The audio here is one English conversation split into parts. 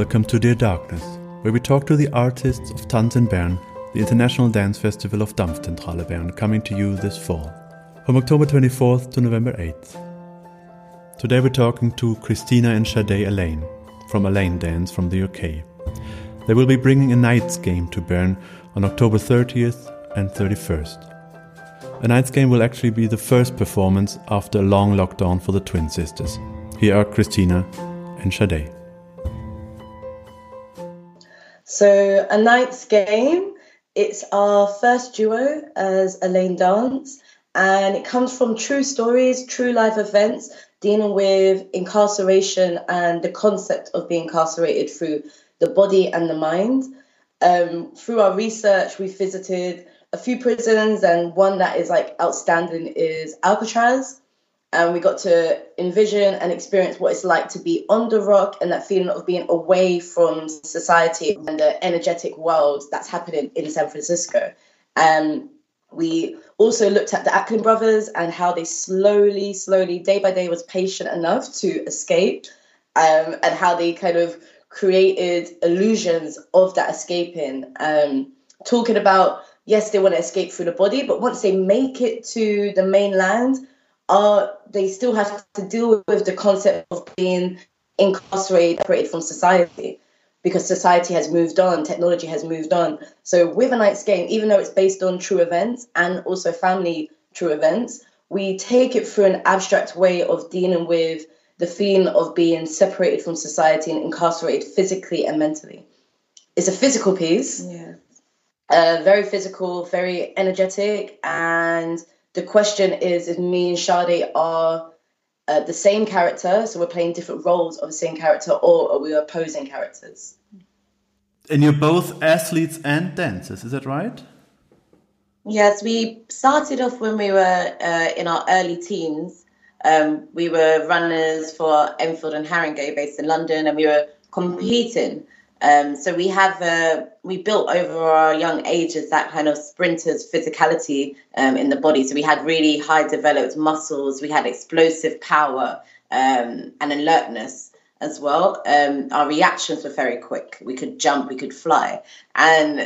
welcome to Dear Darkness, where we talk to the artists of Tanz in Bern, the international dance festival of Dampfzentrale Bern, coming to you this fall, from October 24th to November 8th. Today we're talking to Christina and Sade Elaine from Elaine Dance from the UK. They will be bringing a night's game to Bern on October 30th and 31st. A night's game will actually be the first performance after a long lockdown for the twin sisters. Here are Christina and Sade. So, A Night's Game, it's our first duo as Elaine Dance, and it comes from true stories, true life events dealing with incarceration and the concept of being incarcerated through the body and the mind. Um, through our research, we visited a few prisons, and one that is like outstanding is Alcatraz and we got to envision and experience what it's like to be on the rock and that feeling of being away from society and the energetic world that's happening in San Francisco. And we also looked at the Anglin brothers and how they slowly, slowly, day by day, was patient enough to escape, um, and how they kind of created illusions of that escaping. Um, talking about yes, they want to escape through the body, but once they make it to the mainland, are they still have to deal with the concept of being incarcerated, separated from society because society has moved on, technology has moved on. So with a night's game, even though it's based on true events and also family true events, we take it through an abstract way of dealing with the feeling of being separated from society and incarcerated physically and mentally. It's a physical piece. Yeah. Uh, very physical, very energetic, and the question is if me and Sade are uh, the same character, so we're playing different roles of the same character, or are we opposing characters? And you're both athletes and dancers, is that right? Yes, we started off when we were uh, in our early teens. Um, we were runners for Enfield and Haringey, based in London, and we were competing. Um, so we have uh, we built over our young ages that kind of sprinter's physicality um, in the body. So we had really high developed muscles. We had explosive power um, and alertness as well. Um, our reactions were very quick. We could jump, we could fly, and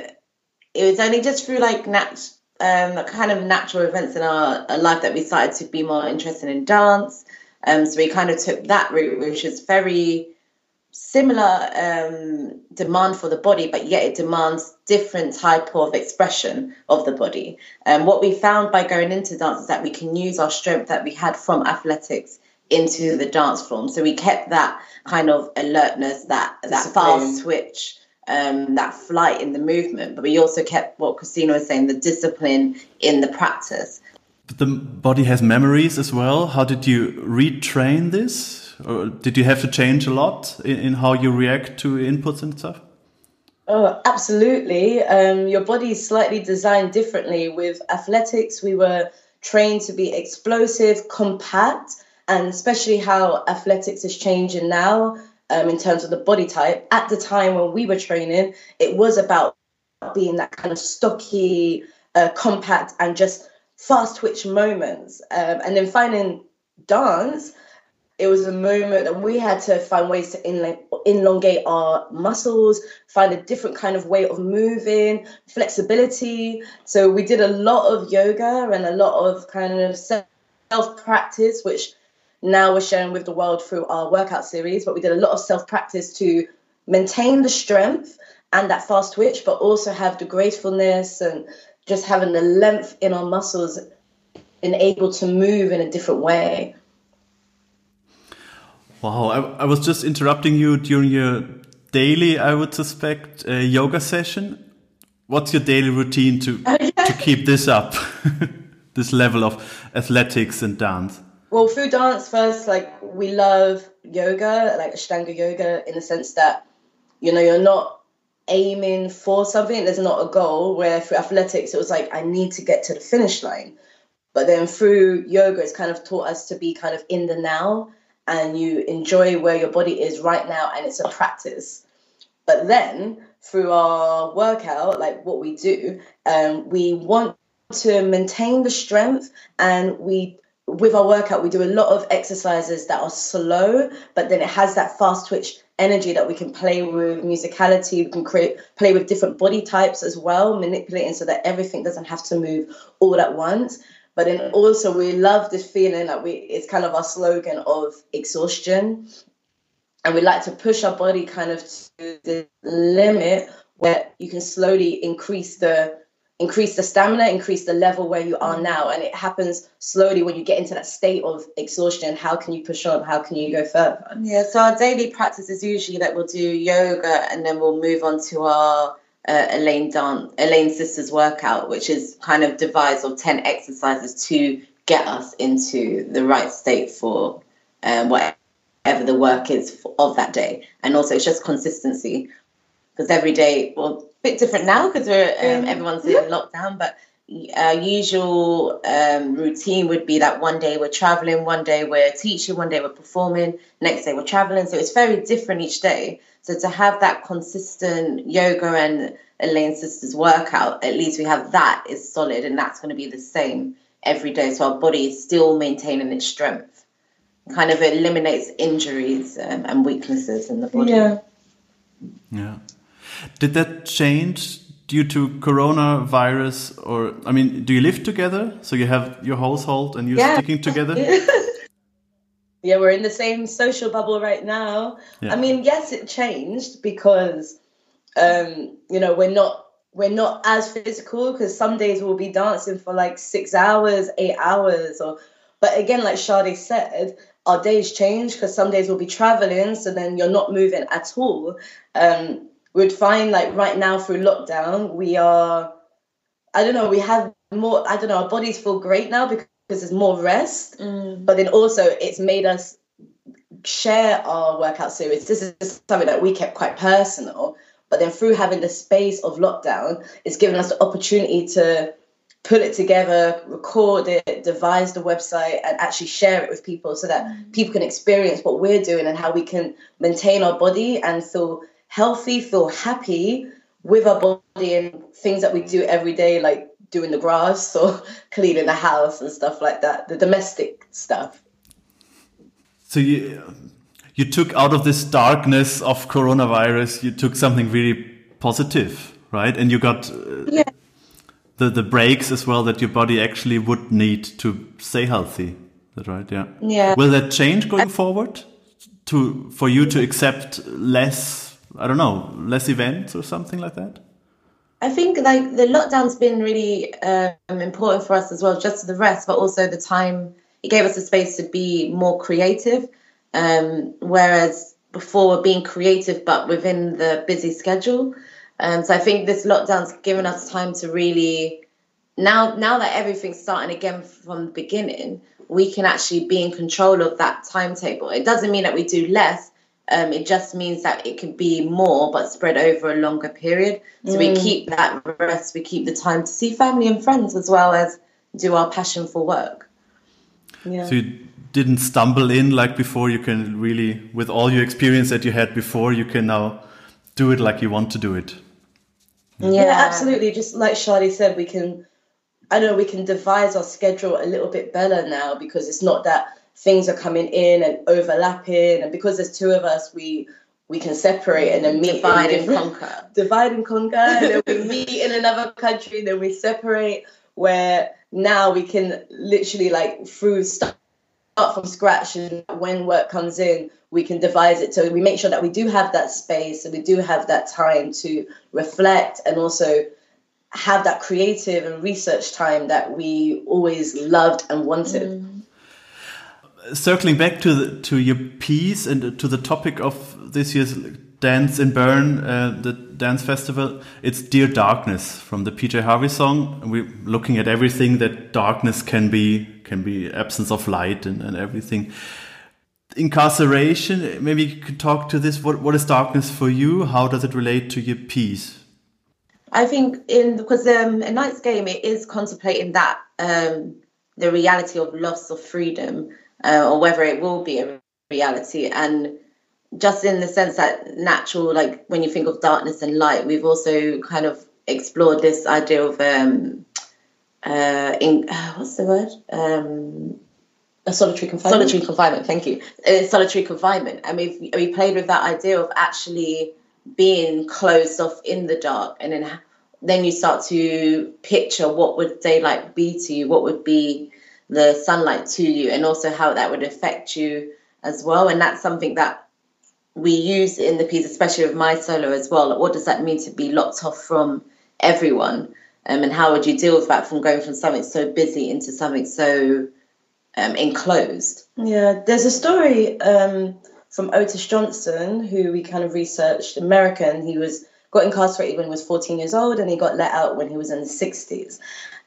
it was only just through like nat- um, kind of natural events in our, our, life that we started to be more interested in dance. Um, so we kind of took that route, which is very similar um, demand for the body, but yet it demands different type of expression of the body. And um, what we found by going into dance is that we can use our strength that we had from athletics into the dance form. So we kept that kind of alertness, that that fast switch, um, that flight in the movement, but we also kept what Christina was saying, the discipline in the practice. But the body has memories as well. How did you retrain this? Or did you have to change a lot in, in how you react to inputs and stuff? Oh, absolutely. Um, your body is slightly designed differently. With athletics, we were trained to be explosive, compact, and especially how athletics is changing now um, in terms of the body type. At the time when we were training, it was about being that kind of stocky, uh, compact, and just fast twitch moments. Um, and then finding dance it was a moment that we had to find ways to elongate our muscles, find a different kind of way of moving, flexibility. So we did a lot of yoga and a lot of kind of self practice, which now we're sharing with the world through our workout series. But we did a lot of self practice to maintain the strength and that fast twitch, but also have the gracefulness and just having the length in our muscles and able to move in a different way. Wow, I, I, was just interrupting you during your daily, I would suspect, uh, yoga session. What's your daily routine to to keep this up, this level of athletics and dance? Well, through dance first, like we love yoga, like Ashtanga yoga, in the sense that you know you're not aiming for something. There's not a goal. Where through athletics, it was like I need to get to the finish line. But then through yoga, it's kind of taught us to be kind of in the now and you enjoy where your body is right now and it's a practice. But then through our workout, like what we do, um, we want to maintain the strength and we with our workout, we do a lot of exercises that are slow, but then it has that fast twitch energy that we can play with musicality. We can create play with different body types as well, manipulating so that everything doesn't have to move all at once. But then also we love this feeling that we it's kind of our slogan of exhaustion. And we like to push our body kind of to the limit where you can slowly increase the increase the stamina, increase the level where you are now. And it happens slowly when you get into that state of exhaustion. How can you push on? How can you go further? Yeah, so our daily practice is usually that we'll do yoga and then we'll move on to our uh, Elaine dance, Elaine Sisters workout, which is kind of devised of 10 exercises to get us into the right state for um, whatever the work is of that day. And also it's just consistency because every day, well, a bit different now because we're um, everyone's in lockdown, but our usual um, routine would be that one day we're traveling, one day we're teaching, one day we're performing, next day we're traveling. So it's very different each day. So to have that consistent yoga and Elaine Sisters workout, at least we have that is solid, and that's going to be the same every day. So our body is still maintaining its strength, kind of eliminates injuries um, and weaknesses in the body. Yeah. Yeah. Did that change due to coronavirus, or I mean, do you live together? So you have your household and you're yeah. sticking together. yeah, we're in the same social bubble right now. Yeah. I mean, yes, it changed because um, you know we're not we're not as physical because some days we'll be dancing for like six hours, eight hours, or but again, like Sade said, our days change because some days we'll be traveling, so then you're not moving at all. Um, we'd find like right now through lockdown, we are, I don't know, we have more, I don't know, our bodies feel great now because there's more rest. Mm. But then also it's made us share our workout series. This is something that we kept quite personal. But then through having the space of lockdown, it's given us the opportunity to put it together, record it, devise the website, and actually share it with people so that mm. people can experience what we're doing and how we can maintain our body and feel healthy, feel happy with our body and things that we do every day, like doing the grass or cleaning the house and stuff like that, the domestic stuff. So you you took out of this darkness of coronavirus, you took something really positive, right? And you got uh, yeah. the the breaks as well that your body actually would need to stay healthy. Is that right? Yeah. Yeah. Will that change going forward? To for you to accept less I don't know, less events or something like that? I think like the lockdown's been really um, important for us as well, just the rest, but also the time it gave us a space to be more creative. Um, whereas before we're being creative, but within the busy schedule. Um, so I think this lockdown's given us time to really now now that everything's starting again from the beginning, we can actually be in control of that timetable. It doesn't mean that we do less, um, it just means that it could be more, but spread over a longer period. So mm. we keep that rest, we keep the time to see family and friends as well as do our passion for work. Yeah. So you didn't stumble in like before. You can really, with all your experience that you had before, you can now do it like you want to do it. Yeah, yeah absolutely. Just like Sade said, we can. I know we can devise our schedule a little bit better now because it's not that things are coming in and overlapping, and because there's two of us, we we can separate and then meet divide and conquer. Divide and conquer and then we meet in another country then we separate where now we can literally like through start from scratch and when work comes in we can devise it. So we make sure that we do have that space and we do have that time to reflect and also have that creative and research time that we always loved and wanted. Mm circling back to the, to your piece and to the topic of this year's dance in Bern, uh, the dance festival, it's Dear Darkness from the PJ Harvey song. We're looking at everything that darkness can be, can be absence of light and, and everything. Incarceration, maybe you could talk to this. What, what is darkness for you? How does it relate to your piece? I think in because um, a night's game it is contemplating that um, the reality of loss of freedom uh, or whether it will be a reality. And just in the sense that natural, like when you think of darkness and light, we've also kind of explored this idea of um, uh, in uh, what's the word? Um, a solitary confinement. Solitary confinement. Thank you. Uh, solitary confinement, and we we played with that idea of actually being closed off in the dark, and then then you start to picture what would daylight be to you, what would be the sunlight to you, and also how that would affect you as well. And that's something that we use in the piece, especially with my solo as well. What does that mean to be locked off from everyone? Um, and how would you deal with that from going from something so busy into something so um, enclosed? Yeah, there's a story um, from Otis Johnson, who we kind of researched, American. He was got incarcerated when he was 14 years old and he got let out when he was in the 60s.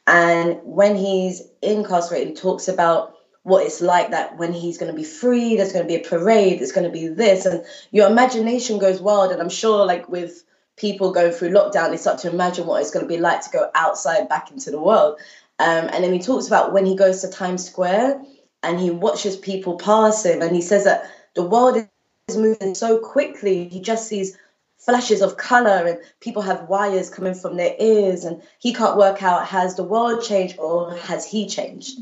And when he's incarcerated, he talks about what it's like that when he's going to be free, there's going to be a parade, there's going to be this, and your imagination goes wild. And I'm sure, like with people going through lockdown, they start to imagine what it's going to be like to go outside back into the world. Um, and then he talks about when he goes to Times Square and he watches people pass him, and he says that the world is moving so quickly, he just sees flashes of color and people have wires coming from their ears and he can't work out has the world changed or has he changed?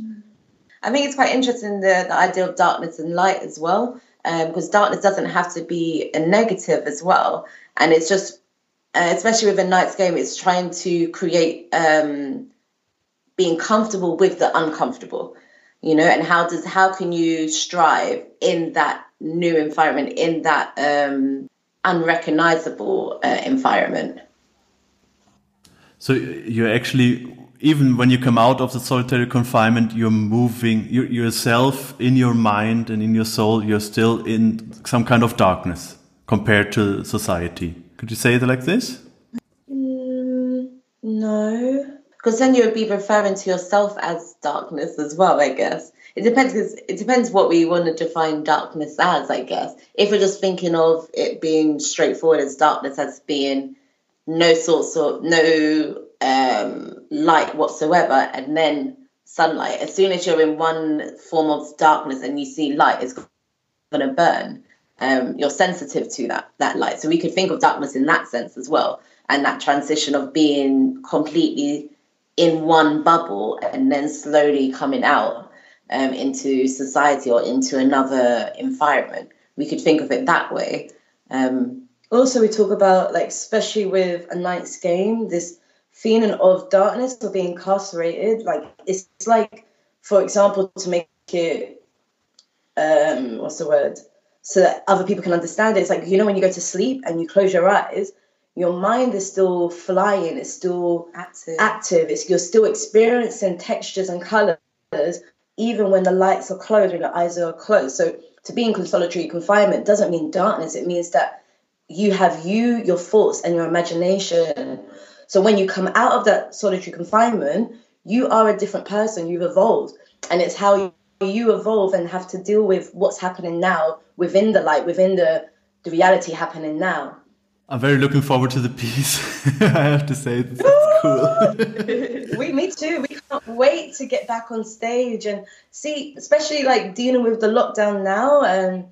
I think it's quite interesting the, the idea of darkness and light as well um, because darkness doesn't have to be a negative as well. And it's just uh, especially with a night's game it's trying to create um, being comfortable with the uncomfortable you know and how does how can you strive in that new environment in that um, unrecognizable uh, environment. So you're actually even when you come out of the solitary confinement, you're moving you, yourself in your mind and in your soul. You're still in some kind of darkness compared to society. Could you say it like this? Mm, no, because then you would be referring to yourself as darkness as well, I guess it depends because it depends what we want to define darkness as, I guess. If we're just thinking of it being straightforward as darkness as being no sorts of no um, light whatsoever, and then sunlight. As soon as you're in one form of darkness and you see light, it's going to burn. Um, you're sensitive to that that light. So we could think of darkness in that sense as well, and that transition of being completely in one bubble and then slowly coming out um, into society or into another environment. We could think of it that way. Um, also, we talk about, like, especially with a night's game, this feeling of darkness or being incarcerated. Like, it's like, for example, to make it, um, what's the word? So that other people can understand it. It's like, you know, when you go to sleep and you close your eyes, your mind is still flying, it's still active. active. It's you're still experiencing textures and colors even when the lights are closed, when your eyes are closed. So to be in solitary confinement doesn't mean darkness. It means that you have you, your thoughts, and your imagination. So when you come out of that solitary confinement, you are a different person. You've evolved, and it's how you evolve and have to deal with what's happening now within the light, within the the reality happening now. I'm very looking forward to the piece. I have to say, it's cool. we, me too. We can't wait to get back on stage and see, especially like dealing with the lockdown now and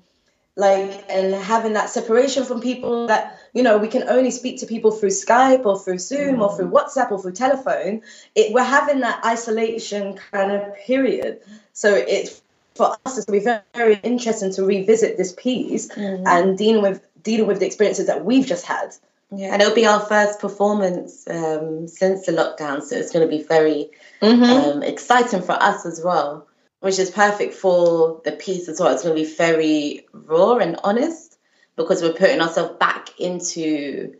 like and having that separation from people that you know we can only speak to people through Skype or through Zoom mm. or through WhatsApp or through telephone. It we're having that isolation kind of period. So it's for us it's going to be very, very interesting to revisit this piece mm. and dealing with dealing with the experiences that we've just had. Yeah, and it'll be our first performance um, since the lockdown, so it's going to be very mm-hmm. um, exciting for us as well, which is perfect for the piece as well. It's going to be very raw and honest because we're putting ourselves back into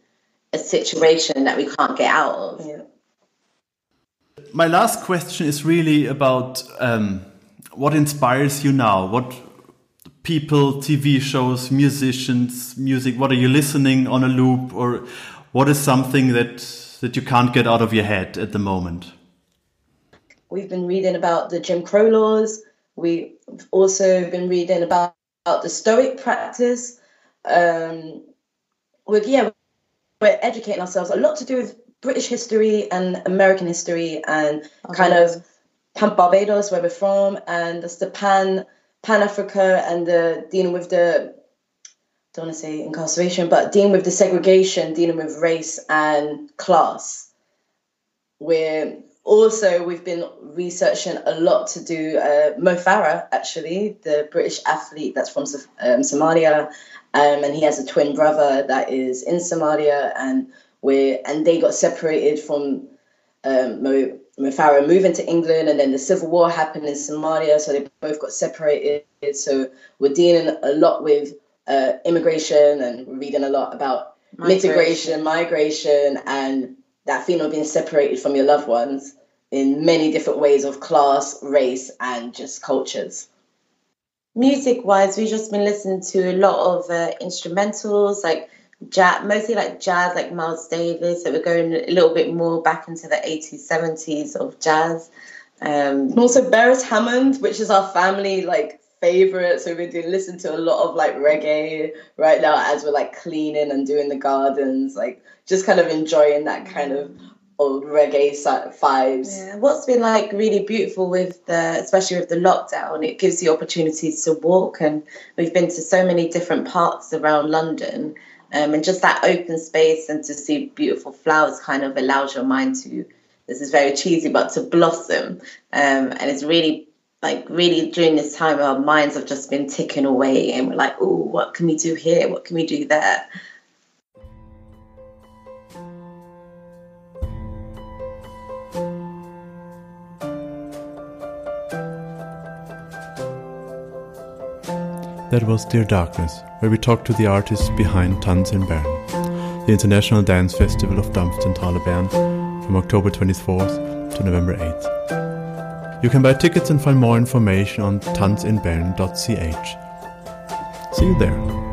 a situation that we can't get out of. Yeah. My last question is really about um, what inspires you now. What people, TV shows, musicians, music? What are you listening on a loop, or what is something that that you can't get out of your head at the moment? We've been reading about the Jim Crow laws. We've also been reading about, about the Stoic practice. Um, we're, yeah, we're educating ourselves a lot to do with British history and American history and okay. kind of Barbados, where we're from, and that's the Pan Pan Africa and the dealing with the don't want to say incarceration, but dealing with the segregation, dealing with race and class. We're also, we've been researching a lot to do uh, Mo Farah, actually, the British athlete that's from um, Somalia, um, and he has a twin brother that is in Somalia, and we and they got separated from um, Mo, Mo Farah moving to England, and then the civil war happened in Somalia, so they both got separated. So we're dealing a lot with uh, immigration, and we're reading a lot about migration. migration, and that feeling of being separated from your loved ones in many different ways of class, race, and just cultures. Music wise, we've just been listening to a lot of uh, instrumentals, like jazz, mostly like jazz, like Miles Davis. So we're going a little bit more back into the 80s, 70s of jazz. Um, and also Beres Hammond, which is our family like favorite. So we've been listening to a lot of like reggae right now as we're like cleaning and doing the gardens, like just kind of enjoying that kind of old reggae vibes. Yeah. What's been like really beautiful with the, especially with the lockdown, it gives you opportunities to walk, and we've been to so many different parts around London, um, and just that open space and to see beautiful flowers kind of allows your mind to. This is very cheesy, but to blossom, um, and it's really like really during this time our minds have just been ticking away and we're like oh what can we do here what can we do there That was Dear Darkness, where we talked to the artists behind Tanz in Bern, the international dance festival of Dampfzentrale Bern from October 24th to November 8th. You can buy tickets and find more information on tanzinbern.ch. See you there.